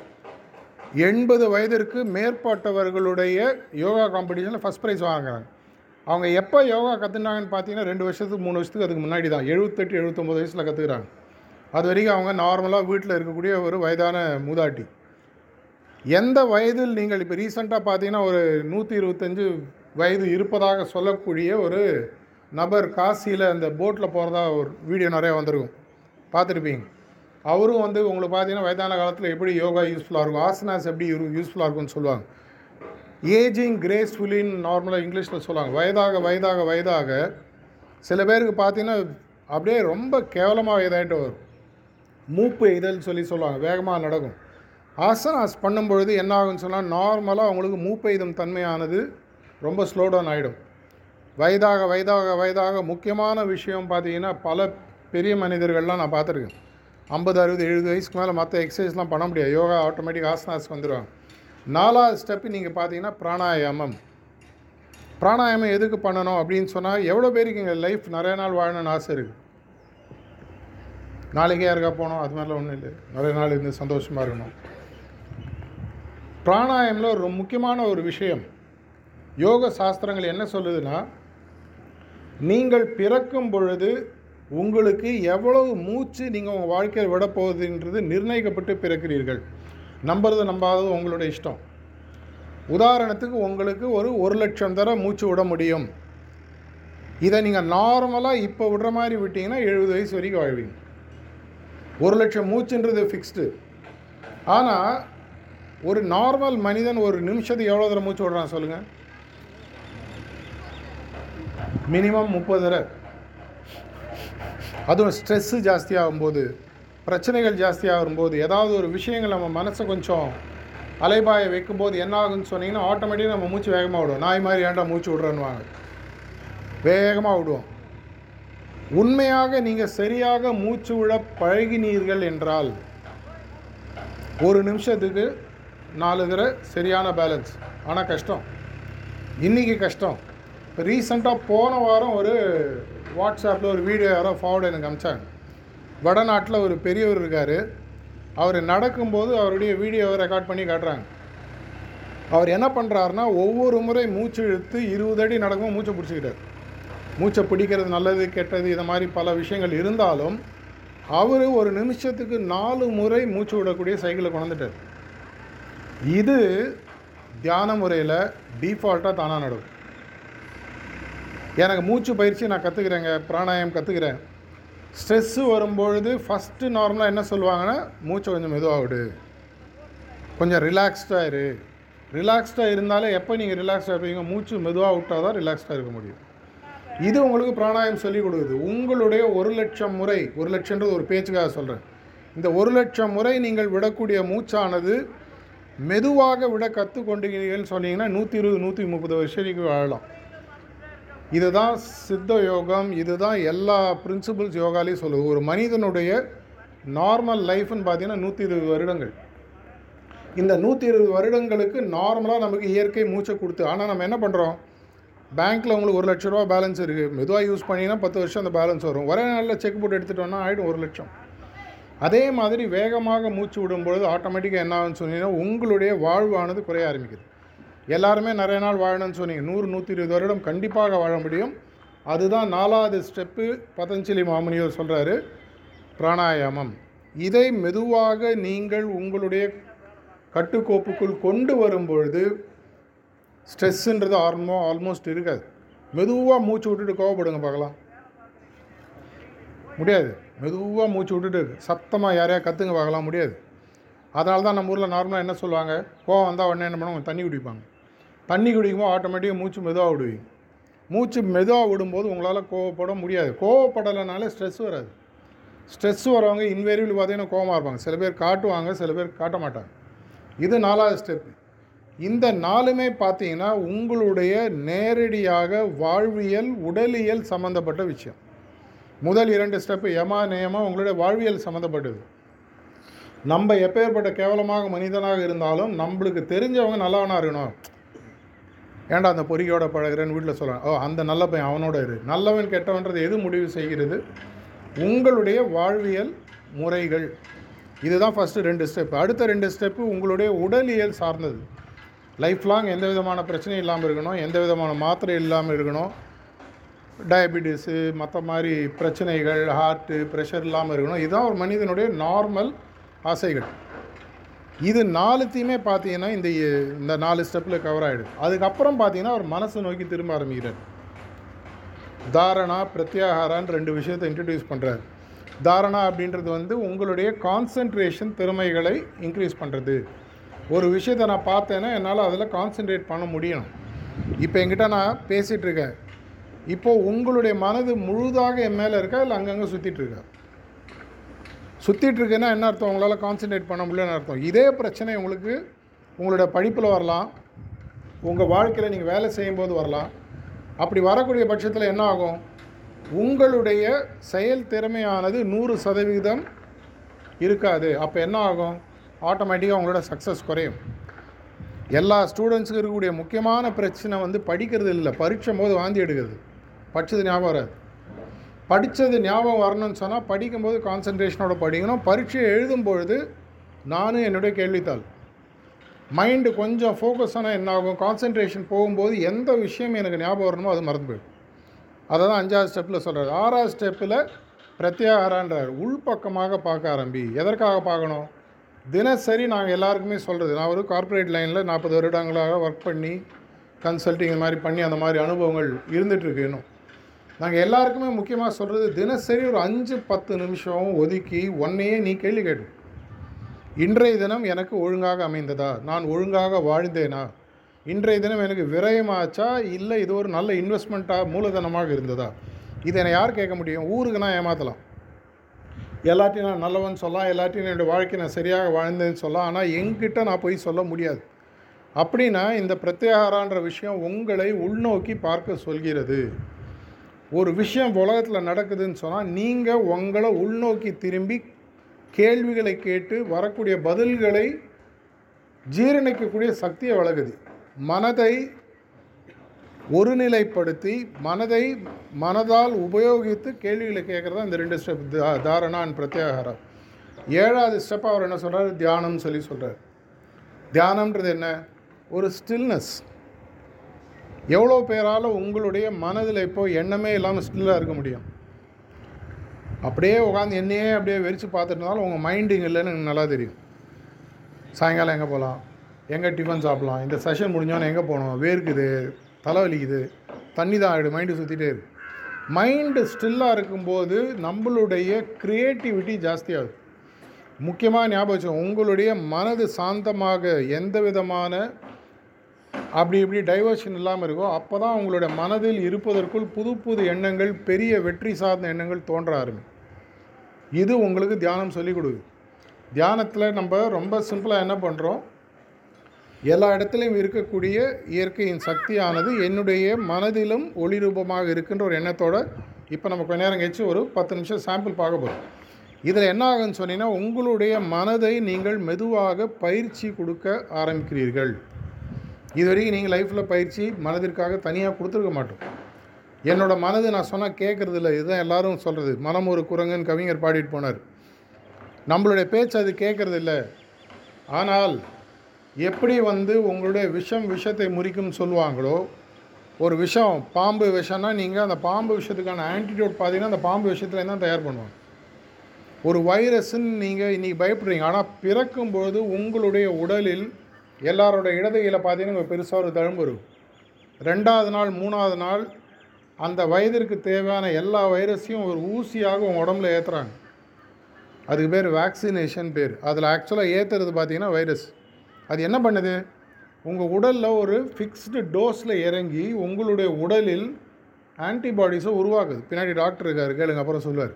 எண்பது வயதிற்கு மேற்பட்டவர்களுடைய யோகா காம்படிஷனில் ஃபஸ்ட் ப்ரைஸ் வாங்குறாங்க. அவங்க எப்போ யோகா கற்றுனாங்கன்னு பார்த்தீங்கன்னா ரெண்டு வருஷத்துக்கு மூணு வருஷத்துக்கு அதுக்கு முன்னாடி தான். எழுபத்தெட்டு எழுபத்தொம்போது வயசில் கற்றுக்குறாங்க அது வரைக்கும் அவங்க நார்மலாக வீட்டில் இருக்கக்கூடிய ஒரு வயதான மூதாட்டி. எந்த வயதில் நீங்கள் இப்போ ரீசெண்டாக பார்த்தீங்கன்னா ஒரு நூற்றி இருபத்தஞ்சு வயது இருப்பதாக சொல்லக்கூடிய ஒரு நபர் காசியில் அந்த போட்டில் போகிறதா ஒரு வீடியோ நிறையா வந்திருக்கும். பார்த்துருப்பீங்க. அவரும் வந்து உங்களுக்கு பார்த்தீங்கன்னா வயதான காலத்தில் எப்படி யோகா யூஸ்ஃபுல்லாக இருக்கும் ஆசனாஸ் எப்படி யூஸ்ஃபுல்லாக இருக்கும்னு சொல்லுவாங்க. ஏஜிங் கிரேஸ்ஃபுல்லின்னு நார்மலாக இங்கிலீஷில் சொல்லுவாங்க. வயதாக வயதாக வயதாக. சில பேருக்கு பார்த்தீங்கன்னா அப்படியே ரொம்ப கேவலமாக இதாகிட்டு வரும். மூப்பு இதழ் சொல்லி சொல்லுவாங்க. வேகமாக நடக்கும். ஆசனாஸ் பண்ணும்பொழுது என்ன ஆகும்னு சொன்னால் நார்மலாக அவங்களுக்கு மூப்பெய்தும் தன்மையானது ரொம்ப ஸ்லோ டவுன் ஆகிடும் வயதாக வயதாக வயதாக முக்கியமான விஷயம் பார்த்தீங்கன்னா பல பெரிய மனிதர்கள்லாம் நான் பார்த்துருக்கேன். ஐம்பது அறுபது எழுபது வயசுக்கு மேலே மற்ற எக்ஸசைஸ்லாம் பண்ண முடியாது. யோகா ஆட்டோமேட்டிக் ஆசனாஸ்க்கு வந்துடுவாங்க நாலாவது ஸ்டெப்பு நீங்கள் பார்த்தீங்கன்னா பிராணாயாமம். பிராணாயாமம் எதுக்கு பண்ணணும் அப்படின்னு சொன்னால் எவ்வளோ பேருக்கு எங்கள் லைஃப் நிறைய நாள் வாழணும்னு ஆசை இருக்குது நாளைக்கே யாருக்கா போனோம் அது மாதிரிலாம் ஒன்றும் இல்லை. நிறைய நாள் இருந்து சந்தோஷமாக இருக்கணும். பிராணாயமில் ஒரு முக்கியமான ஒரு விஷயம் யோக சாஸ்திரங்கள் என்ன சொல்லுதுன்னா நீங்கள் பிறக்கும் பொழுது உங்களுக்கு எவ்வளவு மூச்சு நீங்கள் உங்கள் வாழ்க்கையில் விட போகுதுன்றது நிர்ணயிக்கப்பட்டு பிறக்கிறீர்கள். நம்புறது நம்பாதது உங்களோட இஷ்டம். உதாரணத்துக்கு உங்களுக்கு ஒரு ஒரு லட்சம் தர மூச்சு விட முடியும். இதை நீங்கள் நார்மலாக இப்போ விடுற மாதிரி விட்டீங்கன்னா எழுபது வயசு வரைக்கும் வாழ்வீங்க. ஒரு லட்சம் மூச்சுன்றது ஃபிக்ஸ்டு ஆனால் ஒரு நார்மல் மனிதன் ஒரு நிமிஷத்துக்கு எவ்வளோ தடவை மூச்சு விடுறான் சொல்லுங்கள் மினிமம் முப்பது தடவை அதுவும் ஸ்ட்ரெஸ்ஸு ஜாஸ்தியாகும்போது பிரச்சனைகள் ஜாஸ்தியாகும்போது ஏதாவது ஒரு விஷயங்கள் நம்ம மனசை கொஞ்சம் அலைபாய வைக்கும்போது என்ன ஆகுன்னு சொன்னீங்கன்னா ஆட்டோமேட்டிக்காக நம்ம மூச்சு வேகமாக விடுவோம். நாய் மாதிரி ஏன்டா மூச்சு விட்றேன்னுவாங்க. வேகமாக விடுவோம். உண்மையாக நீங்கள் சரியாக மூச்சு விட பழகினீர்கள் என்றால் ஒரு நிமிஷத்துக்கு நாலு தடவை சரியான பேலன்ஸ் ஆனால் கஷ்டம். இன்றைக்கி கஷ்டம். இப்போ ரீசெண்டாக போன வாரம் ஒரு வாட்ஸ்அப்பில் ஒரு வீடியோ யாரோ ஃபார்வர்டு எனக்கு அமிச்சாங்க. வடநாட்டில் ஒரு பெரியவர் இருக்கார். அவர் நடக்கும்போது அவருடைய வீடியோவை ரெக்கார்ட் பண்ணி காட்டுறாங்க. அவர் என்ன பண்ணுறாருனா ஒவ்வொரு முறை மூச்சு இழுத்து இருபது அடி நடக்கும்போது மூச்சை பிடிச்சிக்கிட்டார். மூச்சை பிடிக்கிறது நல்லது கெட்டது இதை மாதிரி பல விஷயங்கள் இருந்தாலும் அவர் ஒரு நிமிஷத்துக்கு நாலு முறை மூச்சு விடக்கூடிய சைக்கிளை கொண்டுட்டார் இது தியான முறையில் டீஃபால்ட்டாக தானாக நடக்கும். எனக்கு மூச்சு பயிற்சி நான் கற்றுக்குறேங்க பிராணாயம் கற்றுக்கிறேன் ஸ்ட்ரெஸ்ஸு வரும்பொழுது ஃபஸ்ட்டு நார்மலாக என்ன சொல்லுவாங்கன்னா மூச்சை கொஞ்சம் மெதுவாக விடு கொஞ்சம் ரிலாக்ஸ்டாக இரு. ரிலாக்ஸ்டாக இருந்தாலே எப்போ நீங்கள் ரிலாக்ஸ்டாக இருப்பீங்க? மூச்சு மெதுவாக விட்டால் தான் ரிலாக்ஸ்டாக இருக்க முடியும். இது உங்களுக்கு பிராணாயம் சொல்லிக் கொடுக்குது. உங்களுடைய ஒரு லட்சம் முறை ஒரு லட்சன்றது ஒரு பேச்சுக்காக சொல்கிறேன் இந்த ஒரு லட்சம் முறை நீங்கள் விடக்கூடிய மூச்சானது மெதுவாக விட கற்றுக்கொண்டீங்கன்னு சொன்னீங்கன்னா நூற்றி இருபது நூற்றி முப்பது வருஷத்துக்கு வாழலாம். இதுதான் சித்த யோகம் இதுதான் எல்லா பிரின்சிபல்ஸ் யோகாலையும் சொல்லுது. ஒரு மனிதனுடைய நார்மல் லைஃப்னு பார்த்தீங்கன்னா நூற்றி இருபது வருடங்கள். இந்த நூற்றி இருபது வருடங்களுக்கு நார்மலாக நமக்கு இயற்கை மூச்சை கொடுத்து ஆனால் நம்ம என்ன பண்ணுறோம் பேங்க்கில் உங்களுக்கு ஒரு லட்ச ரூபா பேலன்ஸ் இருக்குது மெதுவாக யூஸ் பண்ணிங்கன்னா பத்து வருஷம் அந்த பேலன்ஸ் வரும். ஒரே நாளில் செக் போட்டு எடுத்துகிட்டோன்னா ஆகிடும் ஒரு லட்சம். அதே மாதிரி வேகமாக மூச்சு விடும்பொழுது ஆட்டோமேட்டிக்காக என்ன ஆகுன்னு சொன்னீங்கன்னா உங்களுடைய வாழ்வானது குறைய ஆரம்பிக்குது. எல்லாருமே நிறைய நாள் வாழணும்னு சொன்னீங்க. நூறு நூற்றி இருபது வருடம் கண்டிப்பாக வாழ முடியும். அதுதான் நாலாவது ஸ்டெப்பு. பதஞ்சலி மாமுனிவர் சொல்கிறாரு பிராணாயாமம். இதை மெதுவாக நீங்கள் உங்களுடைய கட்டுக்கோப்புக்குள் கொண்டு வரும்பொழுது ஸ்ட்ரெஸ்ஸுன்றது ஆல்மோ ஆல்மோஸ்ட் இருக்காது. மெதுவாக மூச்சு விட்டுட்டு கோவப்படுங்க பார்க்கலாம். முடியாது. மெதுவாக மூச்சு விட்டுட்டு சத்தமாக யாரையா கற்றுங்க பார்க்கலாம். முடியாது. அதனால தான் நம்ம ஊரில் நார்மலாக என்ன சொல்லுவாங்க? கோவம் வந்தால் உடனே என்ன பண்ணுவாங்க? தண்ணி குடிப்பாங்க. தண்ணி குடிக்கும்போது ஆட்டோமேட்டிக்காக மூச்சு மெதுவாக விடுவீங்க. மூச்சு மெதுவாக விடும்போது உங்களால் கோவப்பட முடியாது. கோவப்படலைனாலே ஸ்ட்ரெஸ் வராது. ஸ்ட்ரெஸ் வரவங்க இன்வேரியபிள் பார்த்தீங்கன்னா கோவமாக இருப்பாங்க. சில பேர் காட்டுவாங்க சில பேர் காட்ட மாட்டாங்க. இது நாலாவது ஸ்டெப்பு இந்த நாலுமே பார்த்தீங்கன்னா உங்களுடைய நேரடியாக வாழ்வியல் உடலியல் சம்மந்தப்பட்ட விஷயம். முதல் இரண்டு ஸ்டெப்பு யமா நியமா உங்களுடைய வாழ்வியல் சம்மந்தப்பட்டது நம்ம எப்பேற்பட்ட கேவலமாக மனிதனாக இருந்தாலும் நம்மளுக்கு தெரிஞ்சவங்க நல்லவனாக இருக்கணும். ஏன்டா அந்த பொறியோட பழகுறேன்னு வீட்டில் சொல்லுவாங்க ஓ அந்த நல்ல பையன் அவனோட இரு. நல்லவன் கெட்டவன்றது எது முடிவு செய்கிறது? உங்களுடைய வாழ்வியல் முறைகள். இதுதான் ஃபஸ்ட்டு ரெண்டு ஸ்டெப் அடுத்த ரெண்டு ஸ்டெப்பு உங்களுடைய உடலியல் சார்ந்தது. லைஃப் லாங் எந்த விதமான பிரச்சனையும் இல்லாமல் இருக்கணும். எந்த விதமான மாத்திரை இல்லாமல் இருக்கணும். டயபிட்டிஸு மற்ற மாதிரி பிரச்சனைகள் ஹார்ட்டு ப்ரெஷர் இல்லாமல் இருக்கணும். இதுதான் ஒரு மனிதனுடைய நார்மல் ஆசைகள். இது நாலுத்தையுமே பார்த்தீங்கன்னா இந்த இந்த நாலு ஸ்டெப்பில் கவர் ஆகிடுது அதுக்கப்புறம் பார்த்தீங்கன்னா அவர் மனசை நோக்கி திரும்ப ஆரம்பிக்கிறார். தாரணா பிரத்யாகாரான்னு ரெண்டு விஷயத்தை இன்ட்ரடியூஸ் பண்ணுறாரு தாரணா அப்படின்றது வந்து உங்களுடைய கான்சன்ட்ரேஷன் திறமைகளை இன்க்ரீஸ் பண்ணுறது ஒரு விஷயத்தை நான் பார்த்தேன்னா என்னால் அதில் கான்சென்ட்ரேட் பண்ண முடியும் இப்போ என்கிட்ட நான் பேசிகிட்ருக்கேன் இப்போது உங்களுடைய மனது முழுதாக என் மேலே இருக்கா? இல்லை அங்கங்கே சுற்றிட்டு இருக்கா? சுற்றிட்டு இருக்குன்னா என்ன அர்த்தம்? உங்களால் கான்சன்ட்ரேட் பண்ண முடியலன்னு அர்த்தம். இதே பிரச்சனை உங்களுக்கு உங்களோட படிப்பில் வரலாம். உங்கள் வாழ்க்கையில் நீங்கள் வேலை செய்யும்போது வரலாம். அப்படி வரக்கூடிய பட்சத்தில் என்ன ஆகும்? உங்களுடைய செயல் திறமையானது நூறு சதவிகிதம் இருக்காது. அப்போ என்ன ஆகும்? ஆட்டோமேட்டிக்காக உங்களோட சக்ஸஸ் குறையும். எல்லா ஸ்டூடெண்ட்ஸுக்கு இருக்கக்கூடிய முக்கியமான பிரச்சனை வந்து படிக்கிறது இல்லை. பரீட்சை போது வாந்தி எடுக்கிறது. படித்தது ஞாபகம் வராது. படித்தது ஞாபகம் வரணும்னு சொன்னால் படிக்கும்போது கான்சன்ட்ரேஷனோட படிக்கணும். பரீட்சையை எழுதும் பொழுது நானும் என்னுடைய கேள்வித்தாள். மைண்டு கொஞ்சம் ஃபோக்கஸ் ஆனால் என்ன ஆகும் கான்சன்ட்ரேஷன் போகும்போது எந்த விஷயம் எனக்கு ஞாபகம் வரணுமோ அது மறந்து போயிடும். அதை தான் அஞ்சாவது ஸ்டெப்பில் சொல்கிறார் ஆறாவது ஸ்டெப்பில் பிரத்யாகாரான்றார். உள்பக்கமாக பார்க்க ஆரம்பி. எதற்காக பார்க்கணும்? தினசரி நாங்கள் எல்லாருக்குமே சொல்கிறது நான் ஒரு கார்ப்பரேட் லைனில் நாற்பது வருடங்களாக ஒர்க் பண்ணி கன்சல்ட்டிங் இந்த மாதிரி பண்ணி அந்த மாதிரி அனுபவங்கள் இருந்துகிட்ருக்கு இன்னும். நாங்கள் எல்லாருக்குமே முக்கியமாக சொல்கிறது தினசரி ஒரு அஞ்சு பத்து நிமிஷம் ஒதுக்கி ஒன்னையே நீ கேள்வி கேட்டு இன்றைய தினம் எனக்கு ஒழுங்காக அமைந்ததா? நான் ஒழுங்காக வாழ்ந்தேனா? இன்றைய தினம் எனக்கு விரயமாச்சா இல்லை இது ஒரு நல்ல இன்வெஸ்ட்மெண்ட்டாக மூலதனமாக இருந்ததா? இதை என்னை யார் கேட்க முடியும்? ஊருக்கு நான் ஏமாற்றலாம் எல்லாத்தையும் நான் நல்லவன் சொல்லலாம். எல்லாத்தையும் என்னுடைய வாழ்க்கை நான் சரியாக வாழ்ந்தேன்னு சொல்லலாம். ஆனால் எங்கிட்ட நான் போய் சொல்ல முடியாது. அப்படின்னா இந்த பிரத்யாகாரான்ற விஷயம் உங்களை உள்நோக்கி பார்க்க சொல்கிறது. ஒரு விஷயம் உலகத்தில் நடக்குதுன்னு சொன்னால் நீங்கள் உங்களை உள்நோக்கி திரும்பி கேள்விகளை கேட்டு வரக்கூடிய பதில்களை ஜீரணிக்கக்கூடிய சக்தியை வழங்குது. மனதை ஒருநிலைப்படுத்தி மனதை மனதால் உபயோகித்து கேள்விகளை கேட்குறது இந்த ரெண்டு ஸ்டெப் தா அண்ட் பிரத்யாகாரம். ஏழாவது ஸ்டெப் அவர் என்ன சொல்கிறார் தியானம்னு சொல்லி சொல்கிறார் தியானம்ன்றது என்ன? ஒரு ஸ்டில்னஸ் எவ்வளோ பேரால் உங்களுடைய மனதில் இப்போது எண்ணமே இல்லாமல் ஸ்டில்லாக இருக்க முடியும்? அப்படியே உட்காந்து என்னையே அப்படியே வெறிச்சு பார்த்துட்டுனாலும் உங்கள் மைண்டு இங்கே இல்லைன்னு எனக்கு நல்லா தெரியும். சாயங்காலம் எங்கே போகலாம்? எங்கே டிஃபன் சாப்பிட்லாம்? இந்த செஷன் முடிஞ்சோன்னு எங்கே போகணும்? வேர்க்குது தலைவலிக்குது தண்ணி தான் ஆகிடும் மைண்டு சுற்றிட்டே இருக்கு. மைண்டு ஸ்டில்லாக இருக்கும்போது நம்மளுடைய க்ரியேட்டிவிட்டி ஜாஸ்தியாகுது. முக்கியமாக ஞாபகம் வச்சு உங்களுடைய மனது சாந்தமாக எந்த விதமான அப்படி இப்படி டைவர்ஷன் இல்லாமல் இருக்கோ அப்போ தான் உங்களுடைய மனதில் இருப்பதற்குள் புது புது எண்ணங்கள் பெரிய வெற்றி சார்ந்த எண்ணங்கள் தோன்ற ஆரம்பிக்கும். இது உங்களுக்கு தியானம் சொல்லிக் கொடுக்குது. தியானத்தில் நம்ம ரொம்ப சிம்பிளாக என்ன பண்ணுறோம் எல்லா இடத்துலையும் இருக்கக்கூடிய இயற்கையின் சக்தியானது என்னுடைய மனதிலும் ஒளி ரூபமாக இருக்கின்ற ஒரு எண்ணத்தோடு இப்போ நம்ம கொஞ்ச நேரம் கழிச்சு ஒரு பத்து நிமிஷம் சாம்பிள் பார்க்க போகிறோம் இதில் என்ன ஆகுன்னு சொன்னீங்கன்னா உங்களுடைய மனதை நீங்கள் மெதுவாக பயிற்சி கொடுக்க ஆரம்பிக்கிறீர்கள். இது வரைக்கும் நீங்கள் லைஃப்பில் பயிற்சி மனதிற்காக தனியாக கொடுத்துருக்க மாட்டோம். என்னோடய மனது நான் சொன்னால் கேட்குறது இல்லை இதுதான் எல்லாரும் சொல்கிறது மனம் ஒரு குரங்குன்னு கவிஞர் பாடிட்டு போனார். நம்மளுடைய பேச்சு அது கேட்குறது இல்லை ஆனால் எப்படி வந்து உங்களுடைய விஷம் விஷத்தை முறிக்கும்னு சொல்லுவாங்களோ ஒரு விஷம் பாம்பு விஷம்னா நீங்கள் அந்த பாம்பு விஷத்துக்கான ஆன்டிடியூட் பார்த்தீங்கன்னா அந்த பாம்பு விஷயத்துலேருந்து தான் தயார் பண்ணுவாங்க. ஒரு வைரஸ்ன்னு நீங்கள் இன்றைக்கி பயப்படுறீங்க. ஆனால் பிறக்கும்பொழுது உங்களுடைய உடலில் எல்லாரோட இடதுகையில் பார்த்தீங்கன்னா பெருசாக ஒரு தழும்பு இருக்கும். ரெண்டாவது நாள் மூணாவது நாள் அந்த வயதிற்கு தேவையான எல்லா வைரஸையும் ஒரு ஊசியாக உங்கள் உடம்புல ஏற்றுறாங்க அதுக்கு பேர் வேக்சினேஷன் பேர். அதில் ஆக்சுவலாக ஏற்றுறது பார்த்தீங்கன்னா வைரஸ். அது என்ன பண்ணுது? உங்கள் உடலில் ஒரு ஃபிக்ஸ்டு டோஸில் இறங்கி உங்களுடைய உடலில் ஆன்டிபாடிஸை உருவாக்குது. பின்னாடி டாக்டர் இருக்கார் கேளுங்க அப்புறம் சொல்லுவார்.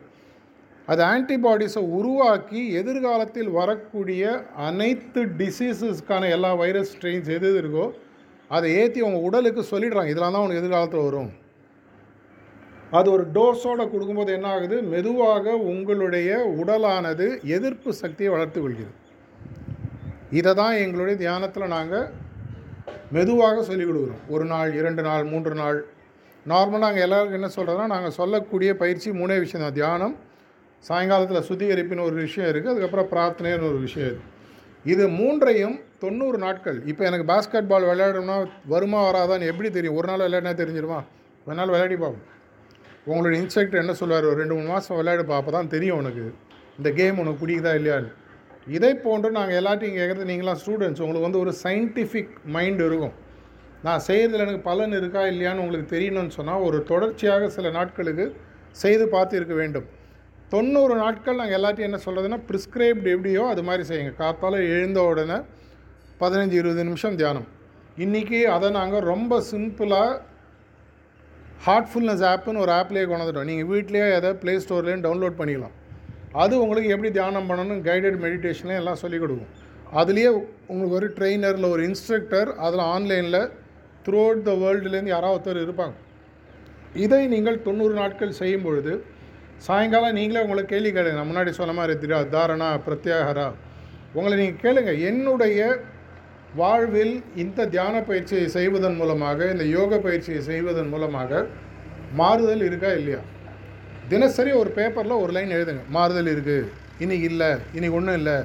அது ஆன்டிபாடிஸை உருவாக்கி எதிர்காலத்தில் வரக்கூடிய அனைத்து டிசீஸஸ்க்கான எல்லா வைரஸ் ஸ்ட்ரெயின்ஸ் எது எது இருக்கோ அதை ஏற்றி அவங்க உடலுக்கு சொல்லிடுறாங்க. இதெல்லாம் தான் உனக்கு எதிர்காலத்தில் வரும். அது ஒரு டோஸோடு கொடுக்கும்போது என்ன ஆகுது? மெதுவாக உங்களுடைய உடலானது எதிர்ப்பு சக்தியை வளர்த்து கொள்கிறது. இதை தான் எங்களுடைய தியானத்தில் நாங்கள் மெதுவாக சொல்லிக் கொடுக்குறோம். ஒரு நாள் இரண்டு நாள் மூன்று நாள். நார்மலாக நாங்கள் எல்லாருக்கும் என்ன சொல்கிறதுனா நாங்கள் சொல்லக்கூடிய பயிற்சி மூணே விஷயம் தான் தியானம் சாயங்காலத்தில் சுத்திகரிப்புன்னு ஒரு விஷயம் இருக்குது அதுக்கப்புறம் பிரார்த்தனைன்னு ஒரு விஷயம் இருக்குது இது மூன்றையும் தொண்ணூறு நாட்கள். இப்போ எனக்கு பாஸ்கெட் பால் விளையாடணும்னா வருமா வராதான்னு எப்படி தெரியும்? ஒரு நாள் விளையாடினா தெரிஞ்சிருமா? ஒரு நாள் விளையாடி பார்ப்போம். உங்களுடைய இன்ஸ்ட்ரக்டர் என்ன சொல்லுவார்? ஒரு ரெண்டு மூணு மாதம் விளையாடு அப்போ தான் தெரியும் உனக்கு. இந்த கேம் உனக்கு பிடிக்குதா இல்லையான்னு. இதை போன்று நாங்கள் எல்லாத்தையும் கேட்குறது நீங்களாம் ஸ்டூடெண்ட்ஸ் உங்களுக்கு வந்து ஒரு சயின்டிஃபிக் மைண்ட் இருக்கும். நான் செய்கிறதுல எனக்கு பலன் இருக்கா இல்லையான்னு உங்களுக்கு தெரியணும்னு சொன்னால் ஒரு தொடர்ச்சியாக சில நாட்களுக்கு செய்து பார்த்து இருக்க வேண்டும். தொண்ணூறு நாட்கள் நாங்கள் எல்லாத்தையும் என்ன சொல்கிறதுன்னா ப்ரிஸ்கிரைப்டு எப்படியோ அது மாதிரி செய்யுங்க. காத்தால் எழுந்த உடனே பதினஞ்சு இருபது நிமிஷம் தியானம். இன்றைக்கி அதை நாங்கள் ரொம்ப சிம்பிளாக ஹார்ட்ஃபுல்னஸ் ஆப்புன்னு ஒரு ஆப்லேயே கொண்டு வந்துட்டோம். நீங்கள் வீட்லேயே எதை ப்ளே ஸ்டோர்லேயும் டவுன்லோட் பண்ணிக்கலாம். அது உங்களுக்கு எப்படி தியானம் பண்ணணும் கைடட் மெடிடேஷன்லேயும் எல்லாம் சொல்லிக் கொடுக்கும். அதுலேயே உங்களுக்கு ஒரு ட்ரெயினரில் ஒரு இன்ஸ்ட்ரக்டர் அதில் ஆன்லைனில் த்ரூ அவுட் த வேர்ல்டுலேருந்து யாராவது ஒருத்தர் இருப்பாங்க. இதை நீங்கள் தொண்ணூறு நாட்கள் செய்யும் பொழுது சாயங்காலம் நீங்களே உங்களை கேள்வி கேளுங்க. நான் முன்னாடி சொன்ன மாதிரி திரா தாரணா பிரத்யாகரா. உங்களை நீங்கள் கேளுங்க. என்னுடைய வாழ்வில் இந்த தியான பயிற்சியை செய்வதன் மூலமாக இந்த யோக பயிற்சியை செய்வதன் மூலமாக மாறுதல் இருக்கா இல்லையா? தினசரி ஒரு பேப்பரில் ஒரு லைன் எழுதுங்க. மாறுதல் இருக்குது இனி இல்லை. இனி ஒன்றும் இல்லை.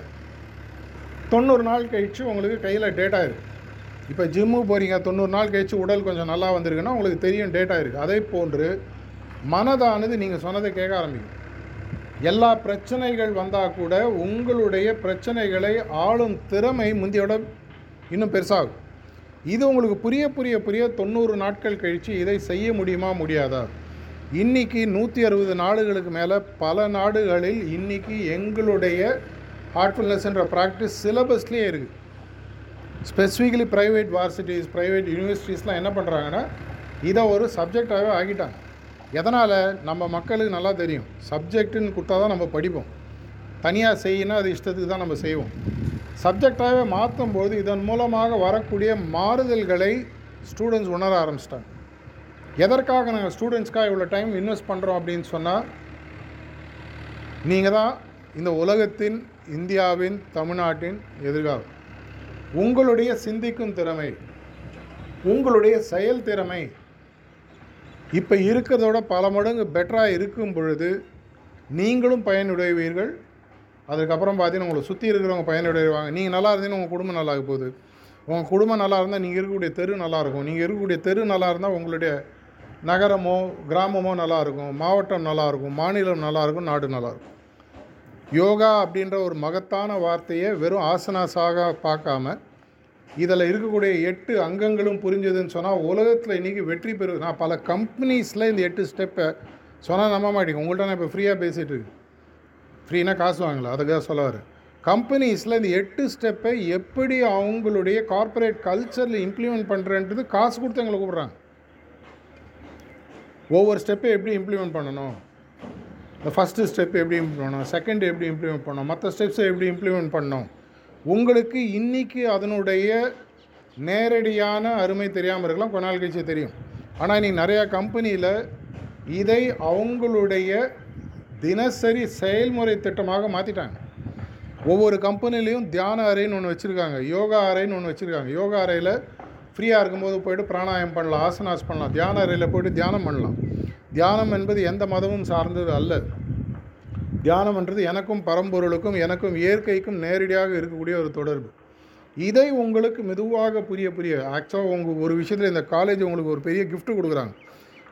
தொண்ணூறு நாள் கழித்து உங்களுக்கு கையில் டேட்டா இருக்குது இப்போ ஜிம்மு போகிறீங்க தொண்ணூறு நாள் கழித்து உடல் கொஞ்சம் நல்லா வந்திருக்குன்னா உங்களுக்கு தெரியும் டேட்டா இருக்குது அதே போன்று மனதானது நீங்கள் சொன்னதை கேட்க ஆரம்பிக்கும். எல்லா பிரச்சனைகள் வந்தால் கூட உங்களுடைய பிரச்சனைகளை ஆளும் திறமை முந்தையோட இன்னும் பெருசாகும். இது உங்களுக்கு புரிய புரிய புரிய தொண்ணூறு நாட்கள் கழித்து இதை செய்ய முடியுமா முடியாதா? இன்னைக்கு நூற்றி அறுபது நாடுகளுக்கு மேலே பல நாடுகளில் இன்னைக்கு எங்களுடைய ஹார்ட்ஃபுல்னஸ்ன்ற ப்ராக்டிஸ் சிலபஸ்லேயே இருக்குது ஸ்பெசிஃபிக்கலி ப்ரைவேட் வார்சிட்டிஸ் ப்ரைவேட் யூனிவர்சிட்டிஸ்லாம் என்ன பண்ணுறாங்கன்னா இதை ஒரு சப்ஜெக்டாகவே ஆகிட்டாங்க எதனால்? நம்ம மக்களுக்கு நல்லா தெரியும். சப்ஜெக்ட்டுன்னு கொடுத்தா தான் நம்ம படிப்போம். தனியாக செய்யினா அது இஷ்டத்துக்கு தான் நம்ம செய்வோம். சப்ஜெக்டாகவே மாற்றும்போது இதன் மூலமாக வரக்கூடிய மாறுதல்களை ஸ்டூடெண்ட்ஸ் உணர ஆரம்பிச்சிட்டாங்க. எதற்காக நாங்கள் ஸ்டூடெண்ட்ஸ்க்காக இவ்வளோ டைம் இன்வெஸ்ட் பண்ணுறோம் அப்படின்னு சொன்னால் நீங்கள் தான் இந்த உலகத்தின் இந்தியாவின் தமிழ்நாட்டின் எதிர்காலம். உங்களுடைய சிந்திக்கும் திறமை உங்களுடைய செயல் திறமை இப்போ இருக்கிறதோட பல மடங்கு பெட்டராக இருக்கும் பொழுது நீங்களும் பயனுடைவீர்கள். அதுக்கப்புறம் பார்த்தீங்கன்னா உங்களை சுற்றி இருக்கிறவங்க பயனுடைவாங்க. நீங்கள் நல்லா இருந்தீங்கன்னா உங்கள் குடும்பம் நல்லா போகுது. உங்கள் குடும்பம் நல்லா இருந்தால் நீங்கள் இருக்கக்கூடிய தெரு நல்லா இருக்கும். நீங்கள் இருக்கக்கூடிய தெரு நல்லா இருந்தால் உங்களுடைய நகரமோ கிராமமோ நல்லா இருக்கும். மாவட்டம் நல்லா இருக்கும். மாநிலம் நல்லா இருக்கும். நாடு நல்லா இருக்கும். யோகா அப்படின்ற ஒரு மகத்தான வார்த்தையை வெறும் ஆசனாஸாக பார்க்காம இதில் இருக்கக்கூடிய எட்டு அங்கங்களும் புரிஞ்சதுன்னு சொன்னால் உலகத்தில் இன்றைக்கி வெற்றி பெறு நான் பல கம்பெனிஸில் இந்த எட்டு ஸ்டெப்பை சொன்னால் நம்ப மாட்டேங்க. உங்கள்கிட்ட நான் இப்போ ஃப்ரீயாக பேசிகிட்டு இருக்கேன். ஃப்ரீனா காசு வாங்கலாம் அதுக்காக சொல்ல வரேன் கம்பெனிஸில் இந்த எட்டு ஸ்டெப்பை எப்படி அவங்களுடைய கார்ப்பரேட் கல்ச்சரில் இம்ப்ளிமெண்ட் பண்ணுறன்றது காசு கொடுத்து எங்களை கூப்பிட்றாங்க. ஒவ்வொரு ஸ்டெப்பை எப்படி இம்ப்ளிமெண்ட் பண்ணணும்? இந்த ஃபஸ்ட்டு ஸ்டெப் எப்படி இம்ப்ளிமெண்ட் பண்ணணும்? செகண்ட் எப்படி இம்ப்ளிமெண்ட் பண்ணணும்? மற்ற ஸ்டெப்ஸை எப்படி இம்ப்ளிமெண்ட் பண்ணணும்? உங்களுக்கு இன்றைக்கி அதனுடைய நேரடியான அருமை தெரியாமல் இருக்கலாம் கொஞ்ச நாள் கழிச்சு தெரியும். ஆனால் இன்றைக்கி நிறையா கம்பெனியில் இதை அவங்களுடைய தினசரி செயல்முறை திட்டமாக மாற்றிட்டாங்க ஒவ்வொரு கம்பெனிலையும் தியான அறைன்னு ஒன்று வச்சுருக்காங்க யோகா அறைன்னு ஒன்று வச்சுருக்காங்க. யோகா அறையில் ஃப்ரீயாக இருக்கும்போது போயிட்டு பிராணாயம் பண்ணலாம் ஆசனாஸ் பண்ணலாம் தியான அறையில் போயிட்டு தியானம் பண்ணலாம். தியானம் என்பது எந்த மதமும் சார்ந்தது அல்ல. தியானம்ன்றது எனக்கும் பரம்பொருளுக்கும் எனக்கும் இயற்கைக்கும் நேரடியாக இருக்கக்கூடிய ஒரு தொடர்பு. இதை உங்களுக்கு மெதுவாக புரிய புரிய ஆக்சுவலாக உங்கள் ஒரு விஷயத்தில் இந்த காலேஜ் உங்களுக்கு ஒரு பெரிய கிஃப்ட் கொடுக்குறாங்க.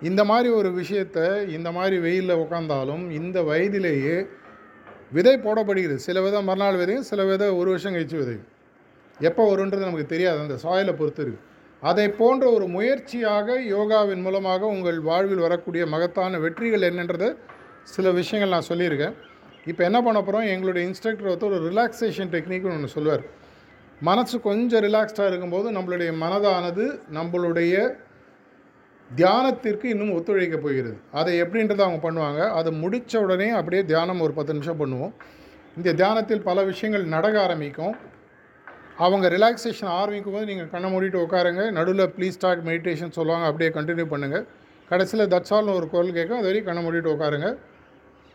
இந்த மாதிரி ஒரு விஷயத்தை இந்த மாதிரி வெயிலில் உட்காந்தாலும் இந்த வயதிலேயே விதை போடப்படுகிறது. சில விதை மறுநாள் விதையும் சில விதை ஒரு வருஷம் கழிச்சு விதையும். எப்போ வருன்றது நமக்கு தெரியாது. அந்த சாயலை பொறுத்து இருக்கு. அதை போன்ற ஒரு முயற்சியாக யோகாவின் மூலமாக உங்கள் வாழ்வில் வரக்கூடிய மகத்தான வெற்றிகள் என்னன்றதை சில விஷயங்கள் நான் சொல்லியிருக்கேன். இப்போ என்ன பண்ண போகிறோம் எங்களுடைய இன்ஸ்ட்ரக்டர் ஒருத்தர் ஒரு ரிலாக்ஸேஷன் டெக்னிக்னு ஒன்று சொல்லுவார். மனசு கொஞ்சம் ரிலாக்ஸ்டாக இருக்கும்போது நம்மளுடைய மனதானது நம்மளுடைய தியானத்திற்கு இன்னும் ஒத்துழைக்க போகிறது. அதை எப்படின்றத அவங்க பண்ணுவாங்க? அதை முடித்த உடனே அப்படியே தியானம் ஒரு பத்து நிமிஷம் பண்ணுவோம். இந்த தியானத்தில் பல விஷயங்கள் நடக்க ஆரம்பிக்கும். அவங்க ரிலாக்ஸேஷன் ஆரம்பிக்கும் போது நீங்கள் கண்ணை மூடிட்டு உட்காருங்க. நடுவில் ப்ளீஸ் ஸ்டார்ட் மெடிடேஷன் சொல்லுவாங்க. அப்படியே கண்டினியூ பண்ணுங்கள் கடைசியில் தட்சால்னு ஒரு குரல் கேட்கும். அது வரைக்கும் கண்ணை மூடிட்டு உட்காருங்க.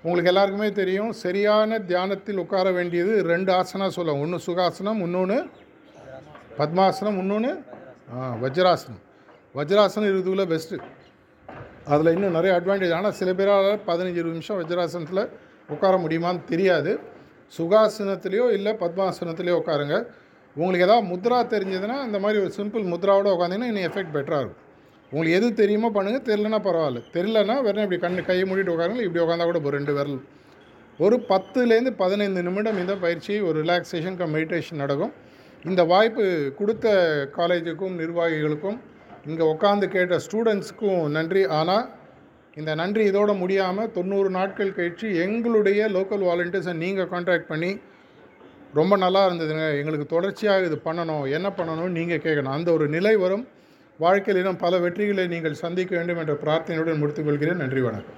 உங்களுக்கு எல்லாருக்குமே தெரியும் சரியான தியானத்தில் உட்கார வேண்டியது ரெண்டு ஆசனா சொல்லுவாங்க. ஒன்று சுகாசனம் இன்னொன்று பத்மாசனம் இன்னொன்று வஜ்ராசனம். வஜ்ராசனம் இருக்கிறதுக்குள்ள பெஸ்ட்டு அதில் இன்னும் நிறைய அட்வான்டேஜ் ஆனால் சில பேரால் பதினஞ்சு இருபது நிமிஷம் வஜ்ராசனத்தில் உட்கார முடியுமான்னு தெரியாது. சுகாசனத்துலேயோ இல்லை பத்மாசனத்துலேயோ உட்காருங்க. உங்களுக்கு ஏதாவது முத்ரா தெரிஞ்சதுன்னா இந்த மாதிரி ஒரு சிம்பிள் முத்ராவோட உட்காந்திங்கன்னா இன்னும் எஃபெக்ட் பெட்டராக இருக்கும். உங்களுக்கு எது தெரியுமோ பண்ணுங்கள் தெரிலனா பரவாயில்ல. தெரிலனா வெறும் இப்படி கண் கையை மூடிட்டு உட்காருங்க. இப்படி உட்காந்தா கூட ஒரு ரெண்டு விரல். ஒரு பத்துலேருந்து பதினைந்து நிமிடம் இந்த பயிற்சி ஒரு ரிலாக்ஸேஷன் கம் மெடிடேஷன் நடக்கும். இந்த வாய்ப்பு கொடுத்த காலேஜுக்கும் நிர்வாகிகளுக்கும் இங்கே உட்காந்து கேட்ட ஸ்டூடெண்ட்ஸுக்கும் நன்றி. ஆனால் இந்த நன்றி இதோட முடியாமல் தொண்ணூறு நாட்கள் கழித்து எங்களுடைய லோக்கல் வாலண்டியர்ஸை நீங்கள் கான்டாக்ட் பண்ணி ரொம்ப நல்லா இருந்ததுங்க. எங்களுக்கு தொடர்ச்சியாக இது பண்ணணும். என்ன பண்ணணும்னு நீங்கள் கேட்கணும். அந்த ஒரு நிலை வரும். வாழ்க்கையில் இன்னும் பல வெற்றிகளை நீங்கள் சந்திக்க வேண்டும் என்ற பிரார்த்தனையுடன் முடித்துக்கொள்கிறேன் நன்றி வணக்கம்.